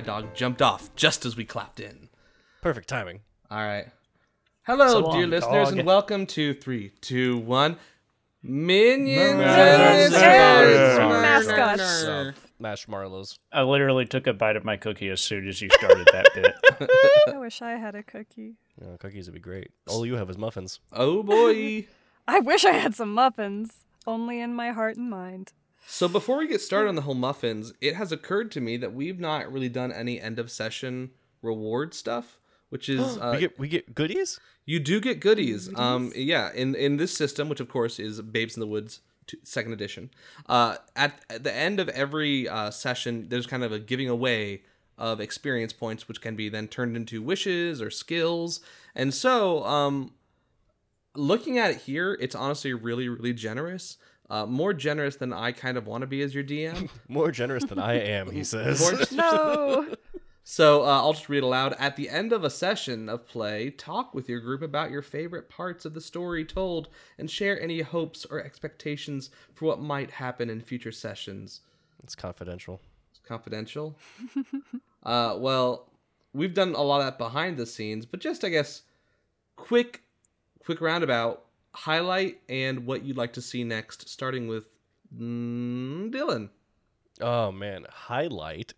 my dog jumped off just as we clapped in. Perfect timing. All right. Hello, So dear long, listeners, dog. and welcome to three, two, one. Minions Minions and Mascots. So, mashed marlows. I literally took a bite of my cookie as soon as you started that bit. I wish I had a cookie. Yeah, cookies would be great. All you have is muffins. Oh boy. I wish I had some muffins. Only in my heart and mind. So before we get started on the whole muffins, it has occurred to me that we've not really done any end of session reward stuff, which is uh, we get we get goodies. you do get goodies. Um, yeah, in in this system, which of course is Babes in the Woods second edition. Uh, at, at the end of every uh, session, there's kind of a giving away of experience points, which can be then turned into wishes or skills. And so, um, looking at it here, it's honestly really, really generous. Uh, more generous than I kind of want to be as your DM. More generous than I am, he says. More- No. So uh, I'll just read aloud. At the end of a session of play, talk with your group about your favorite parts of the story told and share any hopes or expectations for what might happen in future sessions. it's confidential. It's confidential. uh, well, we've done a lot of that behind the scenes, but just I guess quick, quick roundabout highlight and what you'd like to see next, starting with mm, Dylan. Oh man, highlight.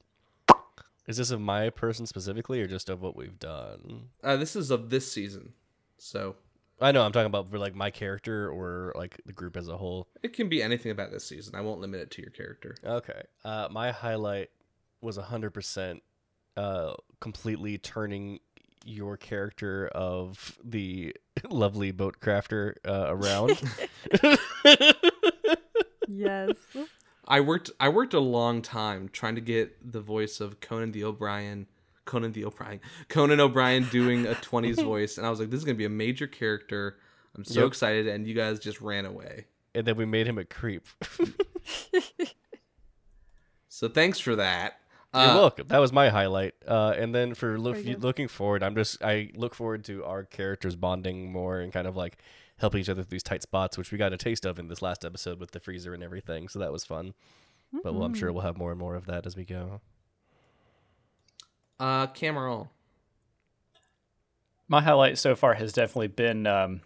Is this of my person specifically, or just of what we've done? Uh, this is of this season, so I know I'm talking about for like my character or like the group as a whole. it can be anything about this season. I won't limit it to your character. Okay. Uh, my highlight was 100% uh, completely turning your character of the lovely boat crafter uh, around. yes. I worked I worked a long time trying to get the voice of Conan the O'Brien Conan the O'Brien Conan O'Brien doing a 20s voice and I was like this is going to be a major character. I'm so Yep. excited and you guys just ran away. and then we made him a creep. So thanks for that. You're Uh, welcome. That was my highlight. Uh, and then for look, Very good. looking forward, I'm just I look forward to our characters bonding more and kind of like helping each other through these tight spots, which we got a taste of in this last episode with the freezer and everything. So that was fun. But well, I'm sure we'll have more and more of that as we go. uh Cameron. My highlight so far has definitely been um,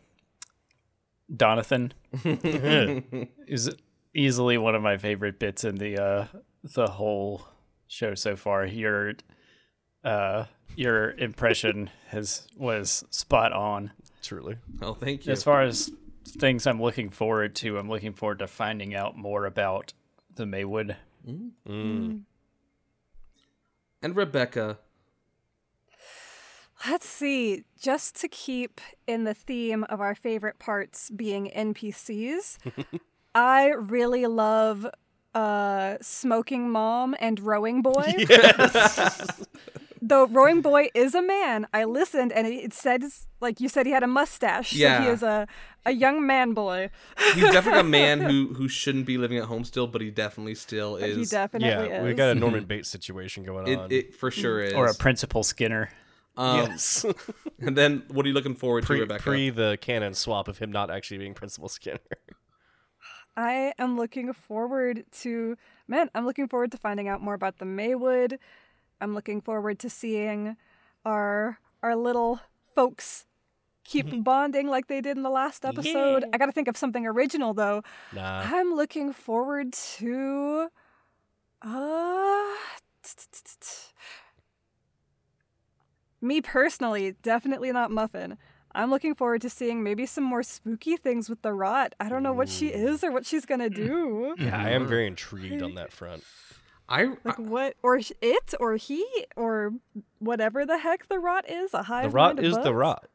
Donathan. is easily one of my favorite bits in the uh, the whole show so far. Your uh, your impression has was spot on. Truly. Oh, thank you. As far as things I'm looking forward to, I'm looking forward to finding out more about the Maywood. Mm. and Rebecca. Let's see. Just to keep in the theme of our favorite parts being NPCs, I really love uh, Smoking Mom and Rowing Boy. Yes. the Rowing Boy is a man, I listened and it, it says, like you said, he had a mustache. So Yeah. he is a, a young man boy. He's definitely a man who who shouldn't be living at home still, but he definitely still is. He is. definitely Yeah, is. we got a Norman Bates situation going it, on. it for sure is. Or a Principal Skinner. um, yes. And then what are you looking forward to, Rebecca? pre the canon swap of him not actually being Principal Skinner. I am looking forward to man, I'm looking forward to finding out more about the Maywood. I'm looking forward to seeing our our little folks keep bonding like they did in the last episode. I got to think of something original though. Nah. I'm looking forward to uh me personally, definitely not Muffin. I'm looking forward to seeing maybe some more spooky things with the rot. I don't know what she is or what she's gonna do. Yeah, I am very intrigued on that front. I, Like what, or it, or he, or whatever the heck the rot is. A hive. The rot mind of is the rot.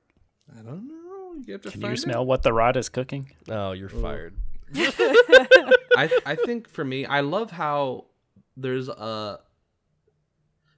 I don't know. You have to Can find you out. smell what the rot is cooking? Oh, you're fired. I I think for me, I love how there's a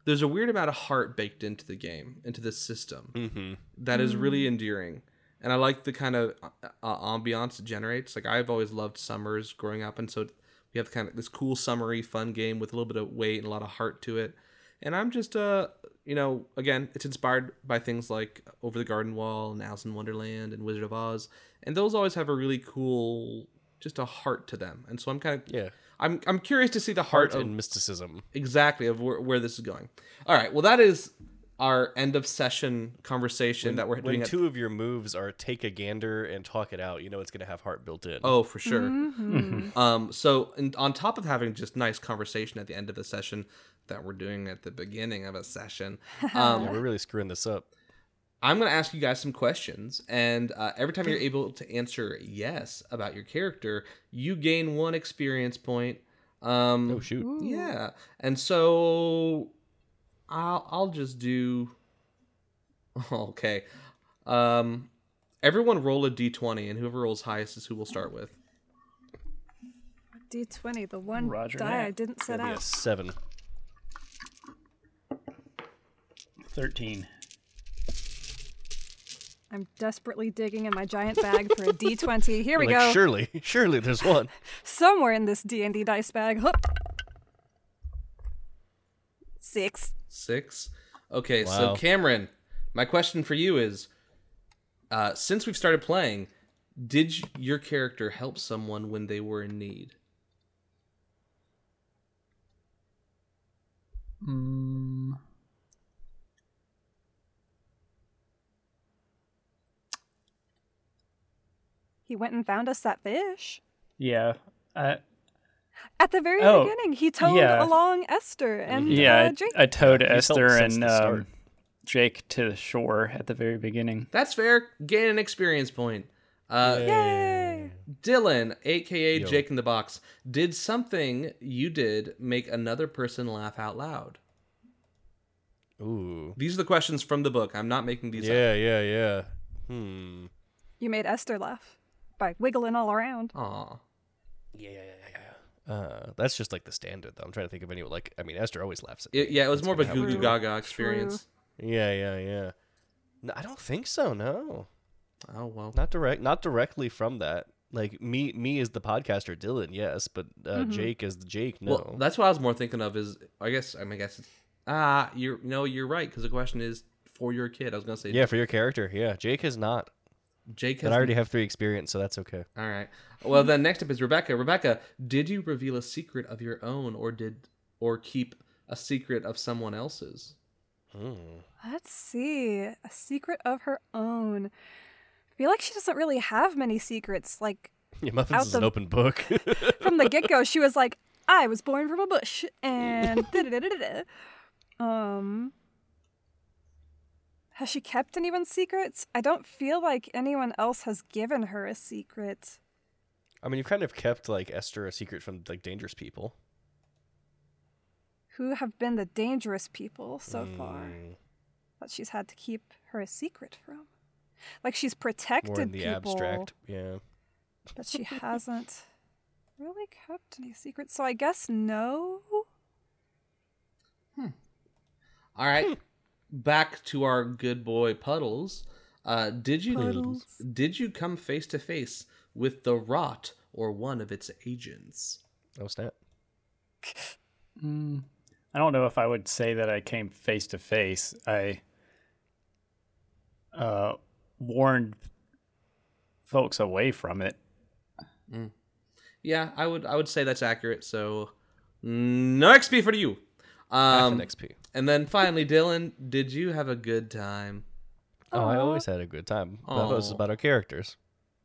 there's a weird amount of heart baked into the game, into the system Mm-hmm. that is really endearing. And I like the kind of uh, uh, ambiance it generates. Like I've always loved summers growing up, and so we have kind of this cool summery fun game with a little bit of weight and a lot of heart to it. And I'm just uh you know again it's inspired by things like Over the Garden Wall and Alice in Wonderland and Wizard of Oz, and those always have a really cool just a heart to them. And so I'm kind of Yeah. I'm I'm curious to see the Heart heart of and mysticism. exactly of where, where this is going. All right, well that is our end of session conversation that we're when doing. At, two of your moves are take a gander and talk it out, you know it's gonna have heart built in. oh, for sure. Mm-hmm. Um, so in, on top of having just nice conversation at the end of the session that we're doing at the beginning of a session, um, yeah, we're really screwing this up. I'm going to ask you guys some questions, and uh, every time you're able to answer yes about your character, you gain one experience point. Um, Oh shoot! yeah, and so I'll I'll just do. Okay, um, everyone roll a d20, and whoever rolls highest is who we'll start with. D20, the one Roger die that. I didn't set That'd be a out. seven. 13. I'm desperately digging in my giant bag for a D20. Here we like go. surely, surely there's one. Somewhere in this D&D dice bag. Hup. Six. Six. Okay, so Cameron, my question for you is: uh, since we've started playing, did your character help someone when they were in need? Mm. He went and found us that fish. Yeah. Uh, At the very Oh, beginning, he towed yeah. along Esther and yeah, uh, I, Jake. I towed he's Esther and um, Jake to the shore at the very beginning. That's fair. Gain an experience point. Uh, Yay! Dylan, aka Yo. Jake in the Box, did something you did make another person laugh out loud? Ooh. These are the questions from the book. I'm not making these up. Yeah, yeah, yeah. Hmm. You made Esther laugh by wiggling all around. Aw. Yeah, yeah, yeah, yeah. Uh, that's just like the standard, though. I'm trying to think of any like. I mean, Esther always laughs at me. It, yeah, it was That's more of a gonna goo goo to gaga experience. Yeah, yeah, yeah. No, I don't think so. No, Oh well. not direct. Not directly from that. Like me, me as the podcaster, Dylan. Yes, but uh, Jake as the Jake. No. Well, that's what I was more thinking of. Is I guess I mean I guess it's, ah you're no you're right because the question is for your kid. I was gonna say yeah, for your character. Yeah, Jake is not. Jake But I already have three experience, so that's okay. All right. Well, then next up is Rebecca. Rebecca, did you reveal a secret of your own, or did or keep a secret of someone else's? Hmm. Let's see. A secret of her own. I feel like she doesn't really have many secrets. Like, Yeah, Muffins Out is an open book. from the get go, she was like, I was born from a bush. And. da-da-da-da-da. um. Has she kept anyone's secrets? I don't feel like anyone else has given her a secret. I mean, you've kind of kept like Esther a secret from like dangerous people Who have been the dangerous people so far Mm, that she's had to keep her a secret from? Like she's protected More in the people. abstract. Yeah. but she hasn't really kept any secrets. So I guess no. Hmm. All right. Back to our good boy Puddles. Uh, did you Puddles. did you come face to face with the Rot or one of its agents? Oh snap. Mm, I don't know if I would say that I came face to face. I uh, warned folks away from it. Yeah, I would I would say that's accurate. So no XP for you. Half Um, an XP. And then finally, Dylan, did you have a good time? Oh, I always had a good time. That was Aw. about our characters.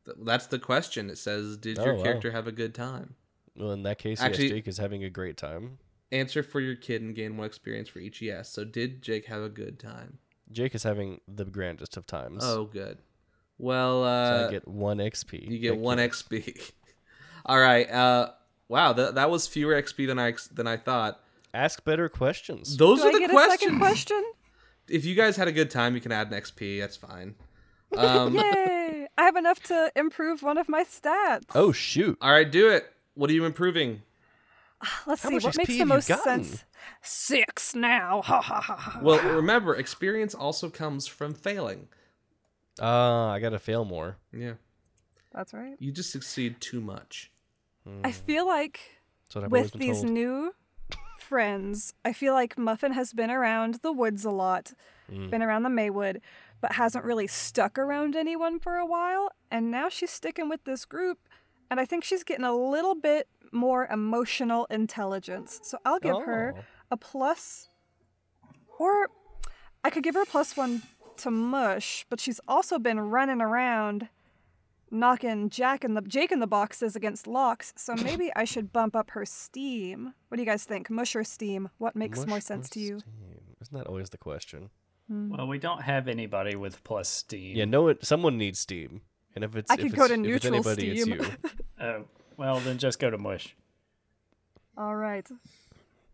Th- That's the question. It says, "Did Oh, your wow. character have a good time?" Well, in that case, Actually- yes, Jake is having a great time. Answer for your kid and gain one experience for each yes. So, did Jake have a good time? Jake is having the grandest of times. Oh, good. Well, so uh, I get one XP. you get Thank one XP. All right. Uh, wow, that that was fewer XP than I ex- than I thought. Ask better questions. Those Do are I the get questions. a second question? If you guys had a good time, you can add an XP. That's fine. Um, Yay! I have enough to improve one of my stats. oh shoot. all right, do it. What are you improving? Let's How see what XP makes the most gotten? sense. Six now. Ha ha ha ha. Well, remember, experience also comes from failing. Ah, I gotta fail more. Yeah, That's right. you just succeed too much. I feel like That's what I've with been these told. new friends, I feel like Muffin has been around the woods a lot, Mm. been around the Maywood, but hasn't really stuck around anyone for a while. And now she's sticking with this group, and I think she's getting a little bit more emotional intelligence. So I'll give her Oh. a plus, or I could give her a plus one to mush, but she's also been running around knocking Jack in the Jake in the boxes against locks. So maybe I should bump up her steam. What do you guys think? Mush or steam? What makes more sense to you? steam? Isn't that always the question? Hmm. Well, we don't have anybody with plus steam. Yeah, no, it, someone needs steam, and if it's I if could it's, go to if it's neutral anybody, steam. it's you. Oh, well, then just go to mush. All right.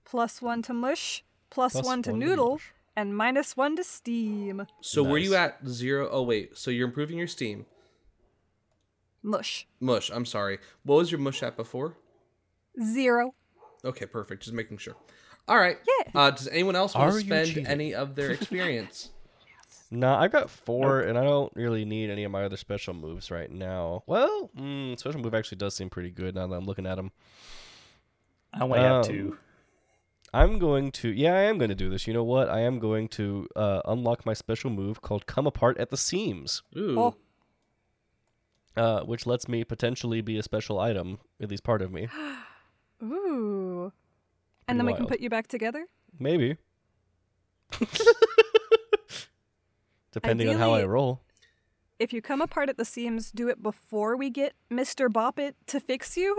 Plus one to mush, plus, Plus one to one noodle, mush. and minus one to steam. So were you at zero? Oh wait, so you're improving your steam. Mush. Mush, I'm sorry. What was your mush at before? Zero. Okay, perfect. Just making sure. All right. Yeah. Uh, does anyone else want Are to you spend cheating? any of their experience? Nah, I've got four, and I don't really need any of my other special moves right now. Well, mm, special move actually does seem pretty good now that I'm looking at them. I only have Um, two. I'm going to, yeah, I am going to do this. You know what? I am going to uh, unlock my special move called Come Apart at the Seams, Ooh. Oh. Uh, which lets me potentially be a special item, at least part of me. Ooh. And Pretty then we can put you back together? Maybe. Depending on how I roll. If you come apart at the seams, do it before we get Mr. Bop It to fix you.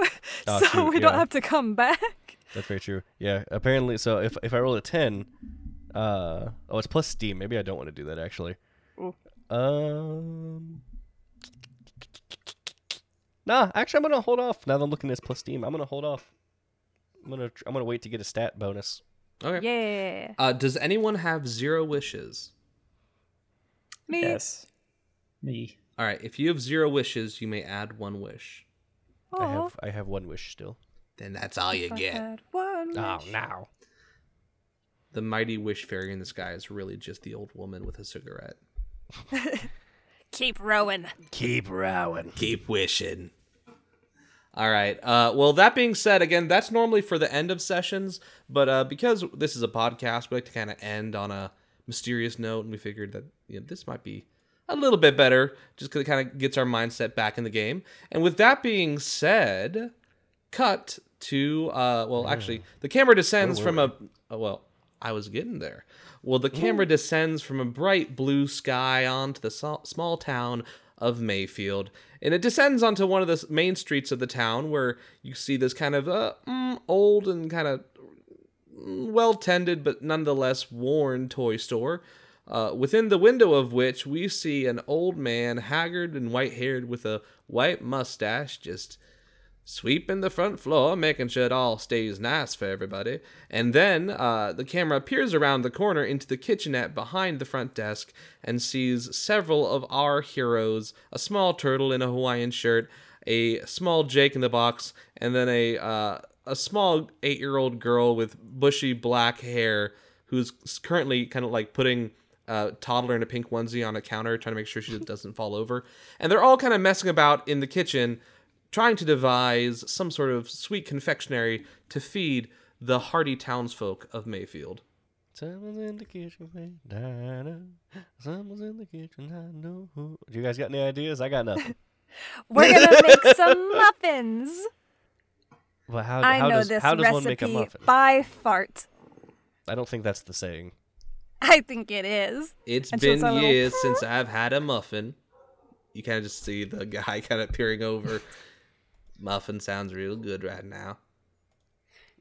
Oh, so shoot, we don't have to come back. That's very true. Yeah, apparently. So if if I roll a ten, uh, oh, it's plus steam. Maybe I don't want to do that actually. Ooh. Um. Nah, actually, I'm gonna hold off. Now that I'm looking at this plus steam, I'm gonna hold off. I'm gonna I'm gonna wait to get a stat bonus. Okay. Yeah. Uh, does anyone have zero wishes? Me. Yes. Me. All right. If you have zero wishes, you may add one wish. I have I have one wish still. Then that's all you if I get. had one Oh wish. no. The mighty wish fairy in the sky is really just the old woman with a cigarette. Keep rowing. Keep rowing. Keep wishing. All right. Uh, well, that being said, again, that's normally for the end of sessions, but uh, because this is a podcast, we like to kind of end on a mysterious note, and we figured that you know, this might be a little bit better, just because it kind of gets our mindset back in the game. And with that being said, cut to uh, well, actually, the camera descends from a oh, well, I was getting there. Well, the camera descends from a bright blue sky onto the so- small town of Mayfield, and it descends onto one of the main streets of the town where you see this kind of uh, mm, old and kind of well tended but nonetheless worn toy store. Uh, within the window of which we see an old man, haggard and white haired, with a white mustache, just sweeping the front floor, making sure it all stays nice for everybody. And then uh, the camera peers around the corner into the kitchenette behind the front desk and sees several of our heroes a small turtle in a Hawaiian shirt, a small Jake in the box, and then a, uh, a small eight year old girl with bushy black hair who's currently kind of like putting uh, toddler in a pink onesie on a counter, trying to make sure she doesn't fall over. And they're all kind of messing about in the kitchen, trying to devise some sort of sweet confectionery to feed the hardy townsfolk of Mayfield. Someone's in the kitchen. waiting, da-da. Someone's in the kitchen. I know who. Do you guys got any ideas? I got nothing. We're gonna make some muffins. Well, how, I how know does this how does one make a recipe muffin? by fart. I don't think that's the saying. I think it is. It's And so it's been a little- years since I've had a muffin. You kind of just see the guy kind of peering over. Muffin sounds real good right now.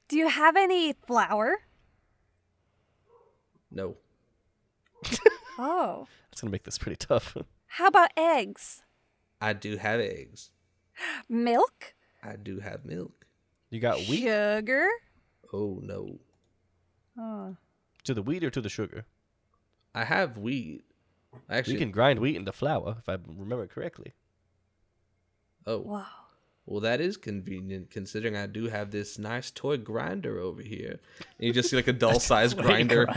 Do you have any flour? No. Oh. That's gonna make this pretty tough. How about eggs? I do have eggs. Milk? I do have milk. You got wheat Sugar? Oh no. Oh. to the wheat or to the sugar. I have wheat. Actually, You can grind wheat into flour, if I remember correctly. oh, Wow. Well, that is convenient considering I do have this nice toy grinder over here. And you just see like a dull sized grinder.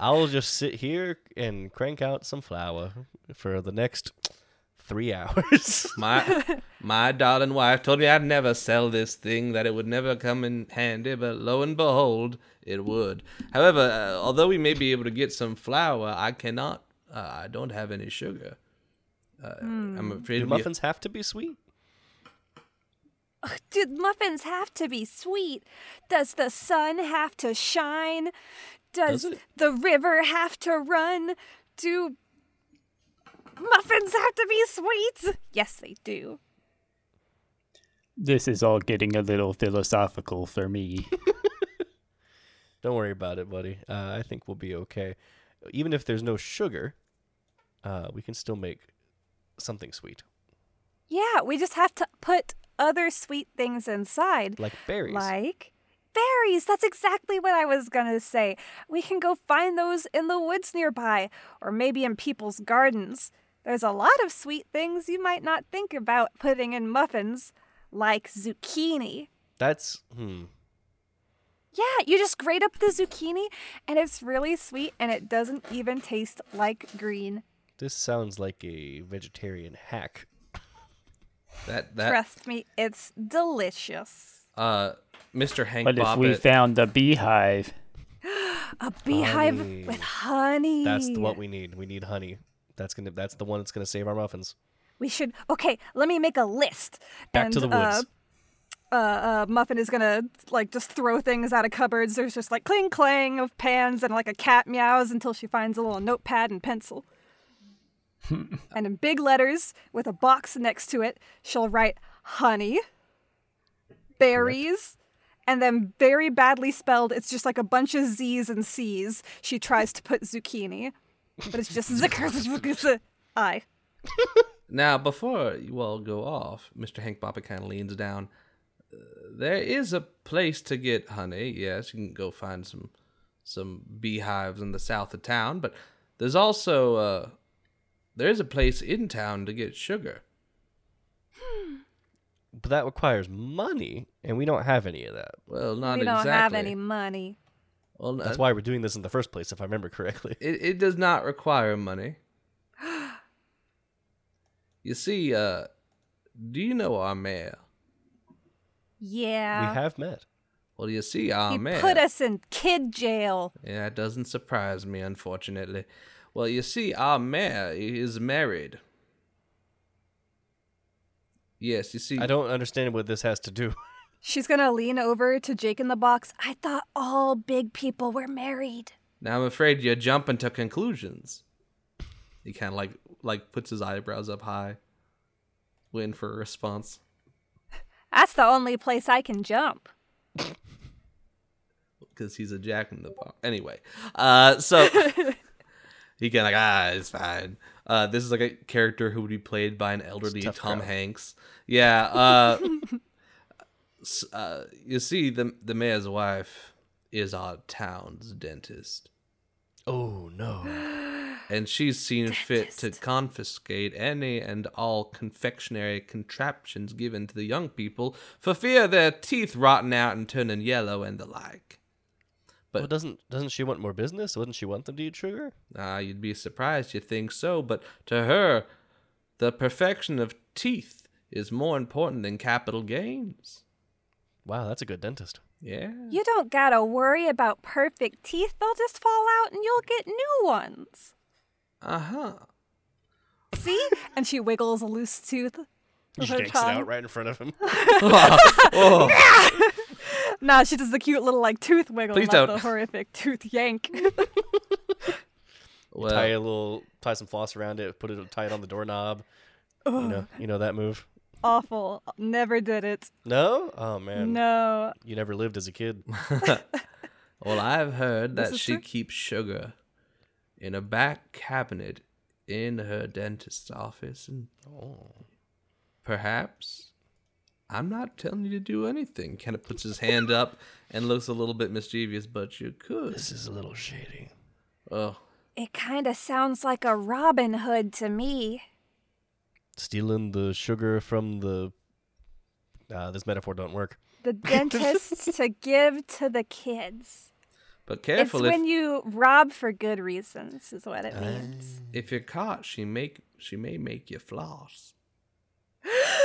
I'll just sit here and crank out some flour for the next three hours. My my darling wife told me I'd never sell this thing, that it would never come in handy, but lo and behold, it would. However, uh, although we may be able to get some flour, I cannot. Uh, I don't have any sugar. Uh, I'm afraid Do muffins have to be sweet? Do muffins have to be sweet? Does the sun have to shine? Does, Does the river have to run? Do muffins have to be sweet? Yes, they do. This is all getting a little philosophical for me. Don't worry about it, buddy. Uh, I think we'll be okay. Even if there's no sugar, uh, we can still make something sweet, Yeah, we just have to put other sweet things inside. like berries. Like berries. That's exactly what I was going to say. We can go find those in the woods nearby or maybe in people's gardens. There's a lot of sweet things you might not think about putting in muffins, like zucchini. That's hmm. Yeah, you just grate up the zucchini and it's really sweet and it doesn't even taste like green. This sounds like a vegetarian hack. That that Trust me, it's delicious. uh, Mr. Hank But if we Bobbitt. found a beehive, A beehive Honey. with honey. That's what we need. We need honey. That's gonna. That's the one that's gonna save our muffins. We should. Okay, let me make a list. Back and, to the woods. Uh, uh, uh, Muffin is gonna like just throw things out of cupboards. There's just like cling clang of pans and like a cat meows until she finds a little notepad and pencil. and in big letters with a box next to it, she'll write honey, berries, and then very badly spelled, it's just like a bunch of Z's and C's. She tries to put zucchini, but it's just zikr I. Now, before you all go off, Mr. Hank Bobbitt kind of leans down. Uh, there is a place to get honey. Yes, you can go find some some beehives in the south of town, but there's also uh, there's a place in town to get sugar. But that requires money, and we don't have any of that. Well, not exactly. we don't exactly. have any money. Well, That's uh, why we're doing this in the first place, if I remember correctly. It, it does not require money. you see, uh, do you know our mayor? Yeah. We have met. Well, you see, our he mayor. put us in kid jail. Yeah, it doesn't surprise me, unfortunately. Well, you see, our mayor is married. Yes, you see, I don't understand what this has to do. She's gonna lean over to Jake in the box. I thought all big people were married. now I'm afraid you're jumping to conclusions. He kind of like like puts his eyebrows up high, waiting for a response. That's the only place I can jump. because he's a jack in the box. Anyway, uh, so he can like ah, it's fine. Uh, this is like a character who would be played by an elderly Tom crowd. Hanks. Yeah. Uh, uh, you see, the the mayor's wife is our town's dentist, Oh no. and she's seen fit to confiscate any and all confectionery contraptions given to the young people for fear their teeth rotting out and turning yellow and the like. But- well, doesn't doesn't she want more business? Wouldn't she want them to eat sugar? Ah, you'd be surprised you think so, but to her, the perfection of teeth is more important than capital gains. Wow, that's a good dentist. Yeah. You don't gotta worry about perfect teeth. They'll just fall out and you'll get new ones. Uh huh. See? and she wiggles a loose tooth. with her Yanks it out right in front of him. oh, Nah, she does the cute little like tooth wiggle, Please not don't. the horrific tooth yank. tie a little, tie some floss around it, put it, tie it on the doorknob. You know, you know that move. Awful. Never did it. No, oh man, No. you never lived as a kid. well, I've heard This that is she true. keeps sugar in a back cabinet in her dentist's office, and Oh, perhaps I'm not telling you to do anything. Kind of puts his hand up and looks a little bit mischievous, but you could. this is a little shady. Oh, It kind of sounds like a Robin Hood to me. Stealing the sugar from the. Uh, this metaphor don't work. The dentist to give to the kids. but It's careful if when you rob for good reasons, is what it means. If you're caught, she make she may make you floss.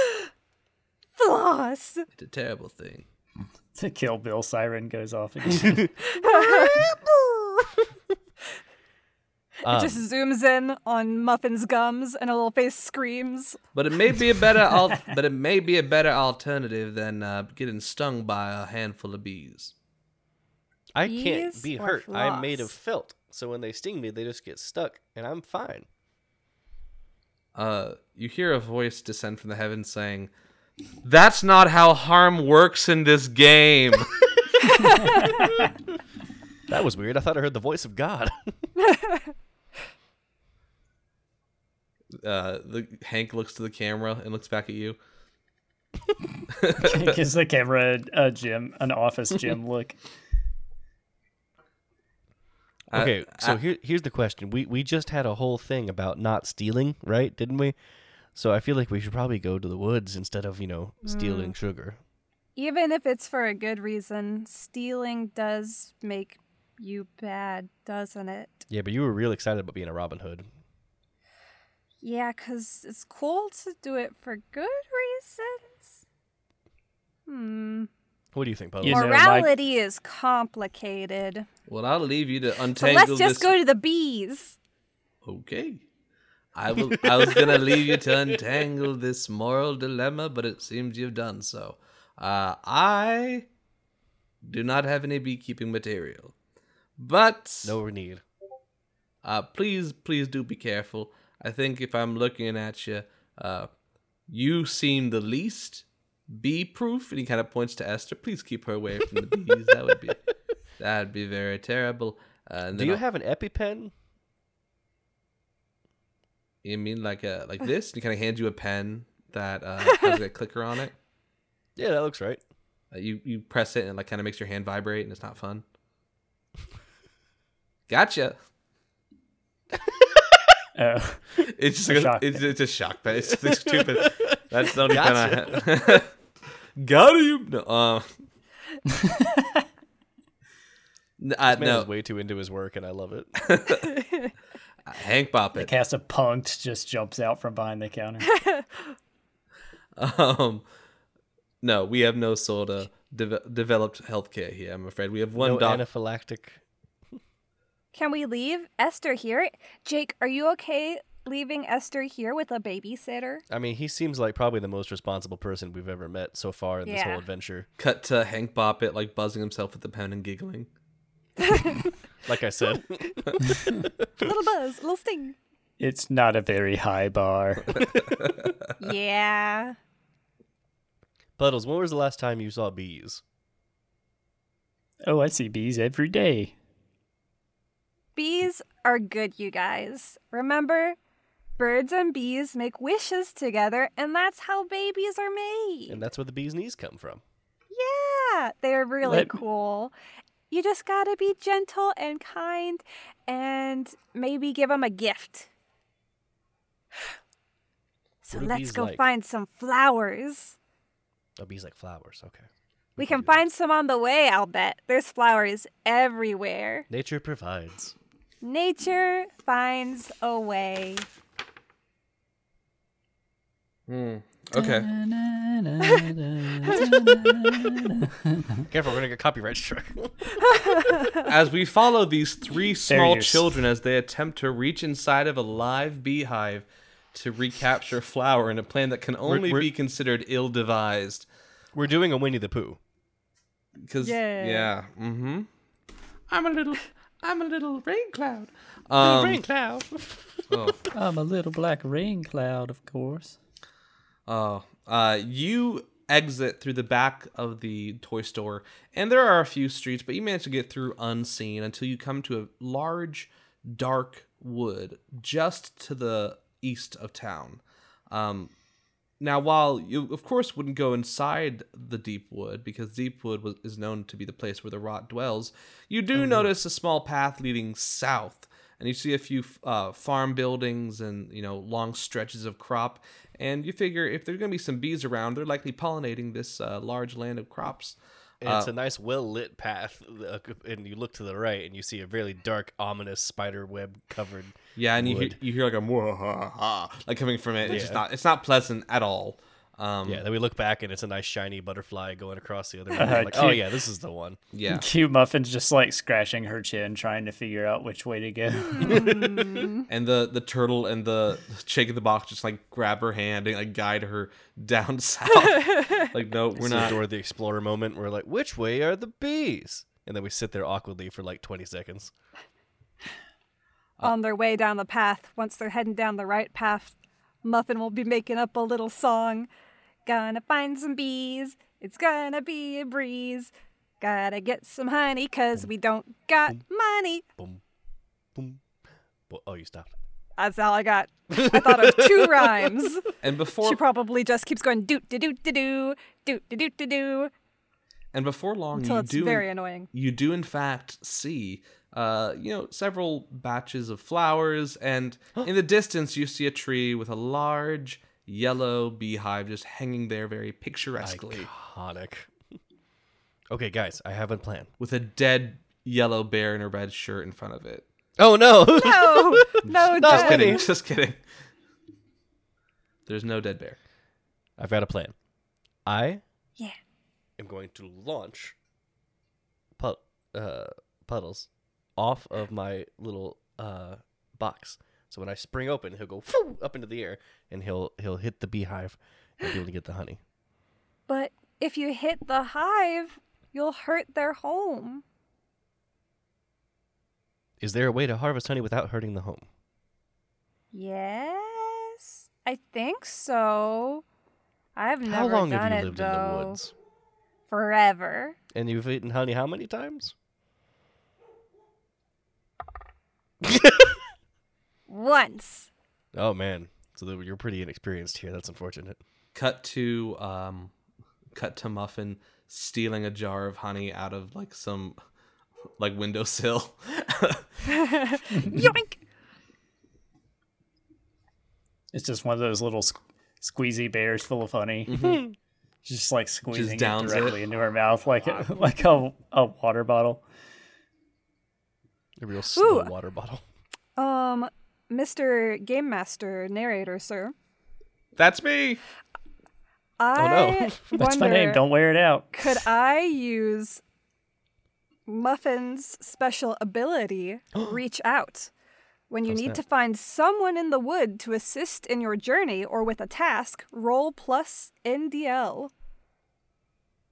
Floss. It's a terrible thing. the Kill Bill siren goes off again. it just zooms in on Muffin's gums, and a little face screams. But it may be a better al- but it may be a better alternative than uh, getting stung by a handful of bees. I can't be or hurt. I'm made of felt. So when they sting me, they just get stuck, and I'm fine. Uh, you hear a voice descend from the heavens saying, "That's not how harm works in this game." That was weird. I thought I heard the voice of God. uh, the Hank looks to the camera and looks back at you. Gives the camera a, a Jim, an office Jim look. I- okay, so I- here, here's the question. We we just had a whole thing about not stealing, right? Didn't we? So I feel like we should probably go to the woods instead of you know stealing sugar. Even if it's for a good reason, stealing does make you bad, doesn't it? Yeah, but you were real excited about being a Robin Hood. Yeah, because it's cool to do it for good reasons. Hmm. What do you think, Puddles? You know, my- Morality is complicated. well, I'll leave you to So untangle let's this. just go to the bees. Okay. I will. I was gonna leave you to untangle this moral dilemma, but it seems you've done so. Uh, I do not have any beekeeping material, but no need. uh, please, please do be careful. I think if I'm looking at you, uh, you seem the least bee-proof, and he kind of points to Esther. Please keep her away from the bees. That would be that'd be very terrible. Uh, Do you I'll- have an EpiPen? You mean like a like this? He kind of hands you a pen that uh, has a clicker on it. Yeah, that looks right. Uh, you you press it and it like kind of makes your hand vibrate, and it's not fun. Gotcha. Oh, It's just A like a, shock it's, it's a shock pen. It's, it's stupid. That's the only pen I have. Got you. No, uh, N- uh, Man no, is way too into his work, and I love it. Hank Bop the it. cast of Punk'd just jumps out from behind the counter. Um, no, we have no sort of de- developed healthcare here. I'm afraid we have one no doc. anaphylactic. Can we leave Esther here? Jake, are you okay leaving Esther here with a babysitter? I mean, he seems like probably the most responsible person we've ever met so far in this whole adventure. Cut to Hank Bop it like buzzing himself with the pen and giggling. Like I said, little buzz, little sting. It's not a very high bar. yeah. Puddles, when was the last time you saw bees? Oh, I see bees every day. Bees are good, you guys. Remember? Birds and bees make wishes together, and that's how babies are made. And that's where the bee's knees come from. Yeah, they're really Let- cool. You just gotta be gentle and kind and maybe give them a gift. So let's go like? find some flowers. Oh, bees like flowers. Okay. We can find some on the way, I'll bet. There's flowers everywhere. Nature provides. Nature finds a way. Hmm. Okay. Careful, we're gonna get copyright struck. As we follow these three small goes. children as they attempt to reach inside of a live beehive to recapture flour in a plan that can only we're- be considered ill-devised. we're doing a Winnie the Pooh. Because Yeah. yeah, mm-hmm. I'm a little, I'm a little rain cloud. Um, Rain cloud. oh, I'm a little black rain cloud, of course. Oh, uh, you exit through the back of the toy store, and there are a few streets, but you manage to get through unseen until you come to a large, dark wood just to the east of town. Um, now, while you, of course, wouldn't go inside the deep wood because deep wood was, is known to be the place where the rot dwells, you do notice a small path leading south, and you see a few uh, farm buildings and you know long stretches of crop. And you figure if there's going to be some bees around, they're likely pollinating this uh, large land of crops. And Uh, it's a nice, well lit path, uh, and you look to the right, and you see a really dark, ominous spider web covered. Yeah, and you hear, you hear like a "Mwah-ha-ha," like coming from it. It's just not it's not pleasant at all. Um, Yeah, then we look back and it's a nice shiny butterfly going across the other way. Uh, I'm like, oh yeah, this is the one. yeah. Cute Muffin's just like scratching her chin, trying to figure out which way to go. and the the turtle and the chick in the box just like grab her hand and like guide her down south. like, no, we're It's not. the Dora the Explorer moment. We're like, which way are the bees? And then we sit there awkwardly for like 20 seconds. On their way down the path, once they're heading down the right path, Muffin will be making up a little song. Gonna find some bees, it's gonna be a breeze. Gotta get some honey, cause we don't got money. Boom, boom. Bo- oh, you stopped. That's all I got. I thought of two rhymes. And before She probably just keeps going doot de doot de doo, doot de doot de doo, and before long, until you it's do very annoying. you do in fact see uh you know several batches of flowers and in the distance you see a tree with a large yellow beehive just hanging there very picturesquely Iconic. okay, guys, I have a plan. with a dead yellow bear in a red shirt in front of it Oh no! No, no, just Dad. kidding just kidding there's no dead bear I've got a plan. I Yeah. am going to launch put, uh, puddles off of my little uh, box. So when I spring open, he'll go up into the air, and he'll he'll hit the beehive and be able to get the honey. But if you hit the hive, you'll hurt their home. Is there a way to harvest honey without hurting the home? Yes, I think so. I've How never long done have you it lived though. in the woods? Forever. And you've eaten honey how many times? Once. Oh man, so you're pretty inexperienced here. That's unfortunate. cut to um cut to muffin stealing a jar of honey out of like some like windowsill Yoink! it's just one of those little s- squeezy bears full of honey. Just like squeezing it downs it. directly into her mouth like a, like a, a water bottle. A real slow Ooh. water bottle. Um, Mr. Game Master narrator, sir. that's me I oh, no. That's my name. Don't wear it out. Could I use Muffin's special ability, Reach Out? When you How's need that? to find someone in the wood to assist in your journey or with a task, roll plus NDL.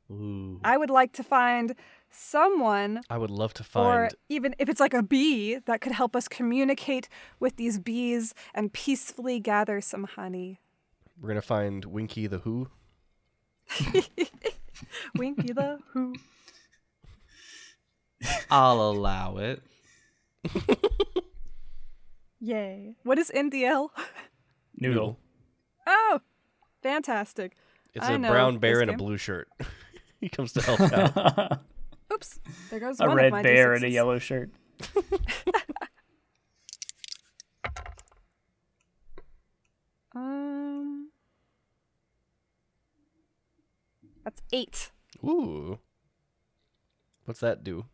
Ooh. I would like to find someone, I would love to find or find. even if it's like a bee, that could help us communicate with these bees and peacefully gather some honey. We're gonna find Winky the Who. Winky the Who. i'll allow it Yay. What is NDL? Noodle. Oh, fantastic. It's I a brown bear this in a blue shirt. he comes to help out. Oops. There goes a one of red my bear in a D6s. yellow shirt. Um, that's eight. Ooh. What's that do?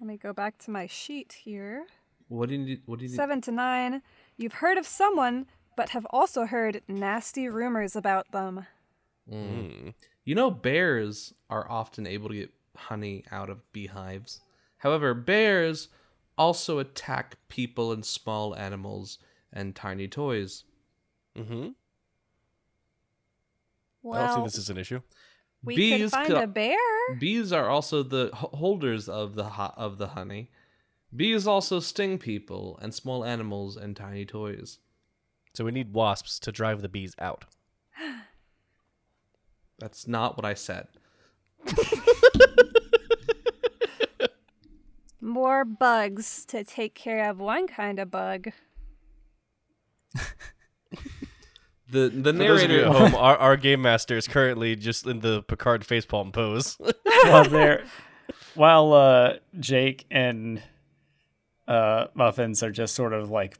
Let me go back to my sheet here. what do you need what do you need Seven to nine. You've heard of someone, but have also heard nasty rumors about them. Mm. you know bears are often able to get honey out of beehives however bears also attack people and small animals and tiny toys Mm-hmm. Well, I don't see this as an issue. we bees could find co- a bear. Bees are also the holders of the ho- of the honey. Bees also sting people and small animals and tiny toys. So we need wasps to drive the bees out. That's not what I said. More bugs to take care of one kind of bug. The the For those of you narrator at home, our, our game master is currently just in the Picard facepalm pose. while they're while uh Jake and uh Muffins are just sort of like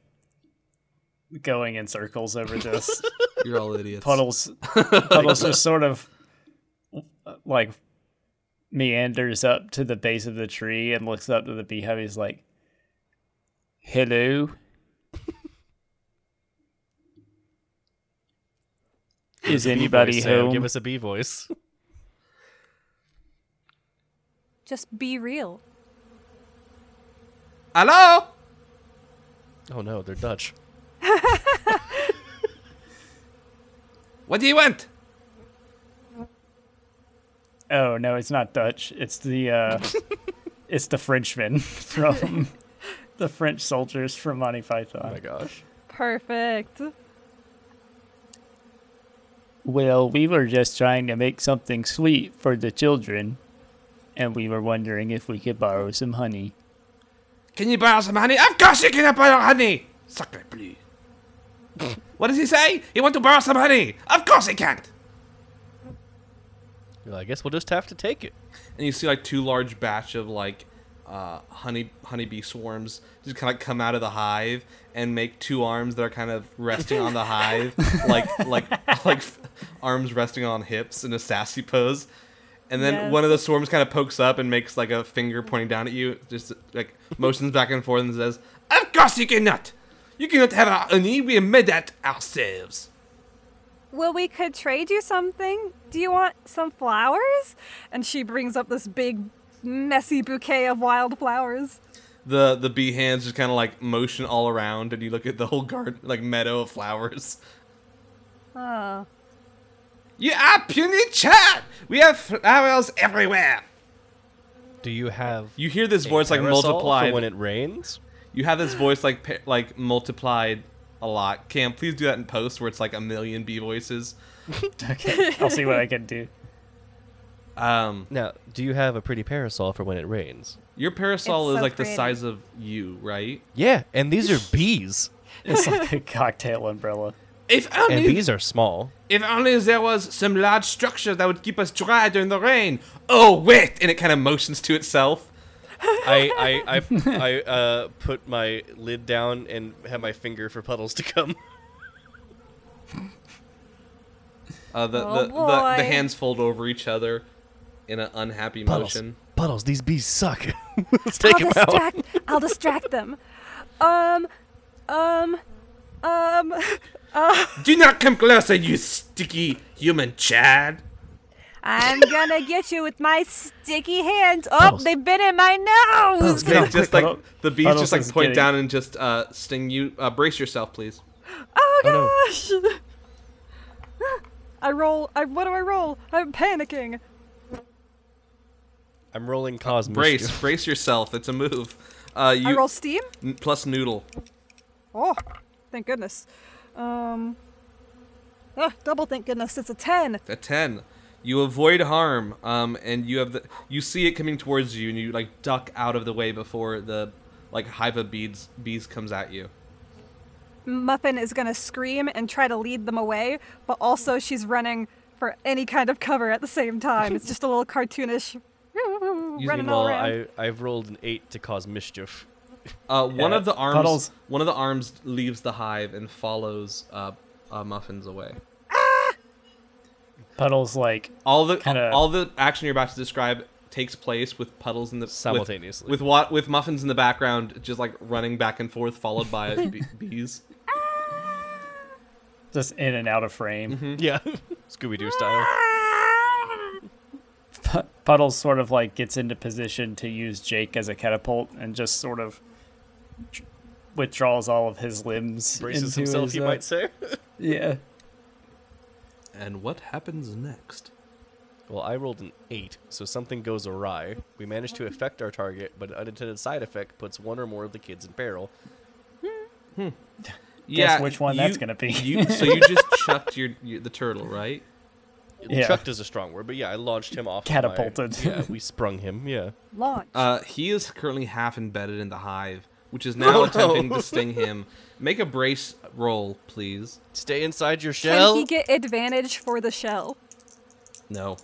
going in circles over this. you're all idiots. Puddles Puddles just sort of like meanders up to the base of the tree and looks up to the beehive. He's like, "Hello." Is anybody voice, Sam. home? Give us a bee voice. Just be real. Hello? Oh no, they're Dutch. What do you want? Oh no, it's not Dutch. It's the uh, it's the Frenchman from the French soldiers from Monty Python. Oh my gosh. Perfect. Well, we were just trying to make something sweet for the children, and we were wondering if we could borrow some honey. Can you borrow some honey? Of course you can borrow honey. Sacre bleu. what does he say? He want to borrow some honey. Of course he can't. Well, I guess we'll just have to take it. And you see like two large batch of like uh, honey honeybee swarms just kind of come out of the hive and make two arms that are kind of resting on the hive, like like like arms resting on hips in a sassy pose. And then Yes. one of the swarms kind of pokes up and makes like a finger pointing down at you, just like motions back and forth and says, "Of course you cannot. You cannot have our honey. We made that ourselves." Well, we could trade you something. Do you want some flowers? And she brings up this big, messy bouquet of wild flowers. The the bee hands just kind of like motion all around, and you look at the whole garden like meadow of flowers. Oh. You are puny chat. We have flowers everywhere. Do you have You hear this voice like parasol for multiplied. when it rains? You have this voice like like multiplied a lot. Cam, please do that in post where it's like a million bee voices. Okay, I'll see what I can do. Um, Now, do you have a pretty parasol for when it rains? your parasol It's is so like the pretty. size of you, right? Yeah, and these are bees. It's like a cocktail umbrella. If And only, bees are small. if only there was some large structure that would keep us dry during the rain. Oh wait! And it kind of motions to itself. I I I, I uh, put my lid down and have my finger for puddles to come. Uh, the, Oh, the, the the hands fold over each other in an unhappy Puddles, motion. puddles. These bees suck. Let's take I'll them out. distract. I'll distract them. Um, um, um. Uh, Do not come closer, you sticky human Chad. I'm gonna get you with my sticky hands. Oh, Puddles. they've been in my nose. Puddles, They just like the bees just like point getting- down and just uh, sting you. Uh, brace yourself, please. Oh Oh, gosh. I roll. I what do I roll? I'm panicking. I'm rolling cause Brace, mischief. brace yourself. It's a move. Uh, you I roll steam. n- plus noodle. Oh, thank goodness. Um. Ah, double thank goodness. It's a ten. A ten. You avoid harm, um, and you have the you see it coming towards you, and you like duck out of the way before the like hive of bees bees comes at you. Muffin is gonna scream and try to lead them away, but also she's running for any kind of cover at the same time. It's just a little cartoonish. running all Well, around. I I've rolled an eight to cause mischief. Uh, one Yeah, of the arms, Puddles. one of the arms leaves the hive and follows uh, uh, muffins away. Puddles like All the Kinda- all the action you're about to describe takes place with puddles in the with- Simultaneously. with what with muffins in the background, just like running back and forth, followed by be- bees. just in and out of frame. Mm-hmm. Yeah, Scooby Doo style. Pu- Puddles sort of like gets into position to use Jake as a catapult and just sort of withdraws all of his limbs. Braces into himself, his, you uh, might say. Yeah. And what happens next? Well, I rolled an eight, so something goes awry. We managed to affect our target, but an unintended side effect puts one or more of the kids in peril. Hmm. Yeah, which one you- that's gonna be. you, so you just chucked your, your the turtle, right? Yeah. Chucked is a strong word, but yeah, I launched him off. of my- Catapulted. yeah, we sprung him. Yeah. Launch. Uh, he is currently half embedded in the hive, which is now attempting to sting him. Make a brace roll, please. Stay inside your shell. Can shell. he get advantage for the shell? No.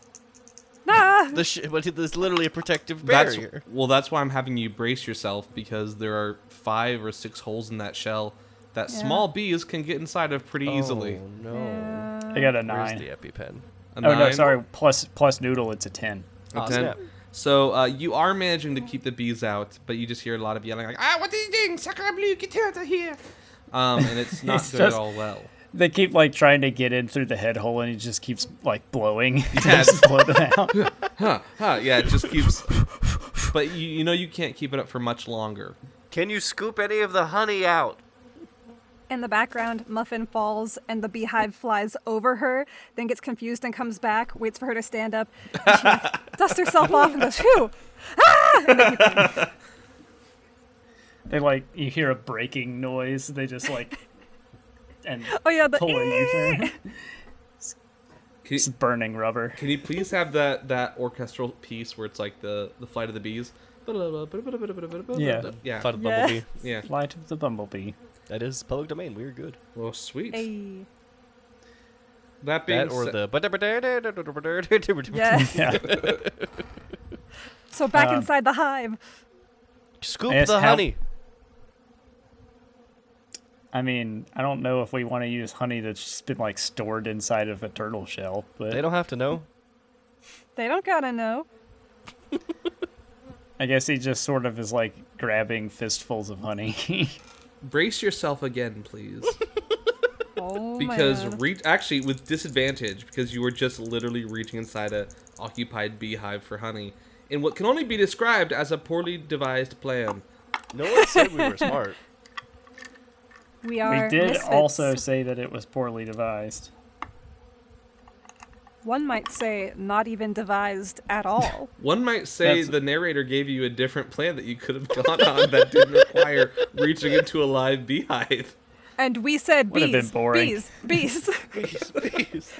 Nah. the sh- but there's literally a protective That's barrier. well. That's why I'm having you brace yourself because there are five or six holes in that shell that Yeah. small bees can get inside of pretty easily. Oh no. I got a nine. Where's nine. the EpiPen? A Oh no, sorry. Plus plus noodle, it's a ten. a Ah, 10. snap. So uh, you are managing to keep the bees out, but you just hear a lot of yelling like, "Ah, what are you doing, Sacre Bleu? Get out of here!" Um, and it's not It's going just- at all well. They keep like trying to get in through the head hole, and he just keeps like blowing to just blow them out. Huh, huh, yeah, it just keeps. But you, you know you can't keep it up for much longer. Can you scoop any of the honey out? In the background, Muffin falls and the beehive flies over her, then gets confused and comes back, waits for her to stand up, and she dusts herself off and goes, Phew! They like you hear a breaking noise. They just like and Oh yeah, the pull a U-turn. Eh! Can you, It's burning rubber. can you please have that that orchestral piece where it's like the the flight of the bees? Yeah. yeah, Flight of the Yes. Bumblebee. yeah. Flight of the bumblebee. That is public domain. We're good. Well, sweet. Hey. That being That or said- the. Yes. Yeah. So back Um, inside the hive. Scoop the how- honey. I mean, I don't know if we want to use honey that's just been like stored inside of a turtle shell, but They don't have to know. They don't gotta know. I guess he just sort of is like grabbing fistfuls of honey. Brace yourself again, please. Oh because man. reach actually with disadvantage because you were just literally reaching inside a occupied beehive for honey in what can only be described as a poorly devised plan. No one said we were smart. we are we did misfits. also say that it was poorly devised. One might say not even devised at all. One might say That's- the narrator gave you a different plan that you could have gone on that didn't require reaching into a live beehive. And we said Would've bees, been boring. bees, bees, Bees, bees. bees,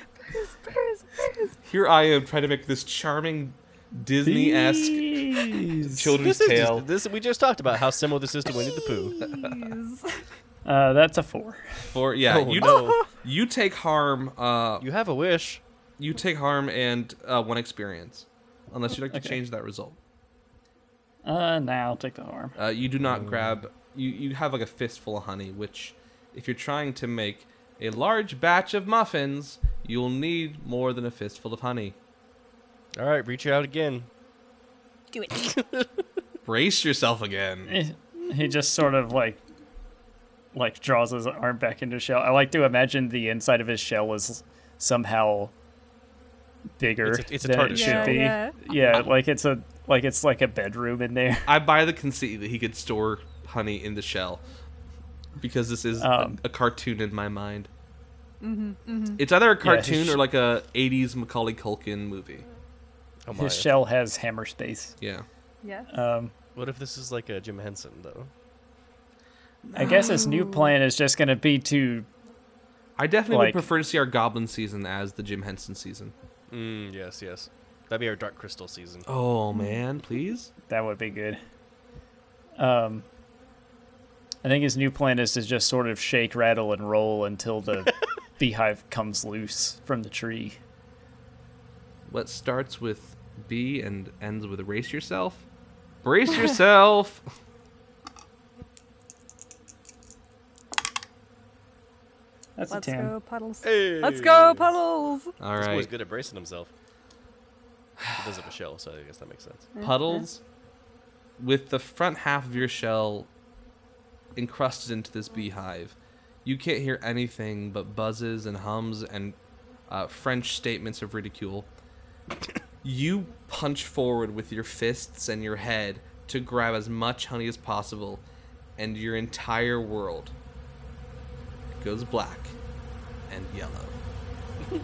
bees. Here I am trying to make this charming Disney-esque children's This tale. just, this. We just talked about how similar this is to Winnie the Pooh. Uh, that's a four. For yeah, Oh, you no. you take harm. Uh, You have a wish. You take harm and uh, one experience, unless you'd like to Okay. change that result. Uh, now I'll take the harm. Uh, you do not grab. You you have like a fistful of honey, which, if you're trying to make a large batch of muffins, you'll need more than a fistful of honey. All right, reach out again. Do it. Brace yourself again. He just sort of like, like draws his arm back into shell. I like to imagine the inside of his shell is somehow bigger It's a- it's a than TARDIS it shell. should be. Yeah, Yeah, like it's a like it's like a bedroom in there. I buy the conceit that he could store honey in the shell, because this is Um, a, a cartoon in my mind. It's either a cartoon sh- or like a '80s Macaulay Culkin movie. Oh. His shell has hammer space. Yeah. Yeah. Um, What if this is like a Jim Henson though? I guess his new plan is just gonna be to I definitely Like- would prefer to see our Goblin season as the Jim Henson season. Mm, yes, yes. That'd be our Dark Crystal season. Oh man, please. That would be good. Um, I think his new plan is to just sort of shake, rattle, and roll until the beehive comes loose from the tree. What starts with B and ends with race yourself? Brace yourself. That's Let's a ten. go, puddles. Hey. Let's go, puddles. All He's always right. good at bracing himself. He does have a shell, so I guess that makes sense. Puddles with the front half of your shell encrusted into this beehive. You can't hear anything but buzzes and hums and uh, French statements of ridicule. You punch forward with your fists and your head to grab as much honey as possible, and your entire world goes black and yellow.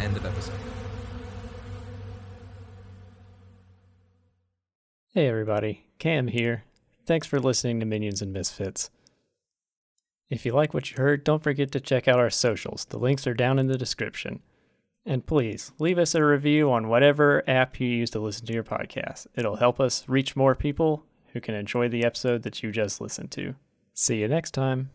End of episode. Hey everybody, Cam here. Thanks for listening to Minions and Misfits. If you like what you heard, don't forget to check out our socials. The links are down in the description. And please leave us a review on whatever app you use to listen to your podcast. It'll help us reach more people who can enjoy the episode that you just listened to. See you next time.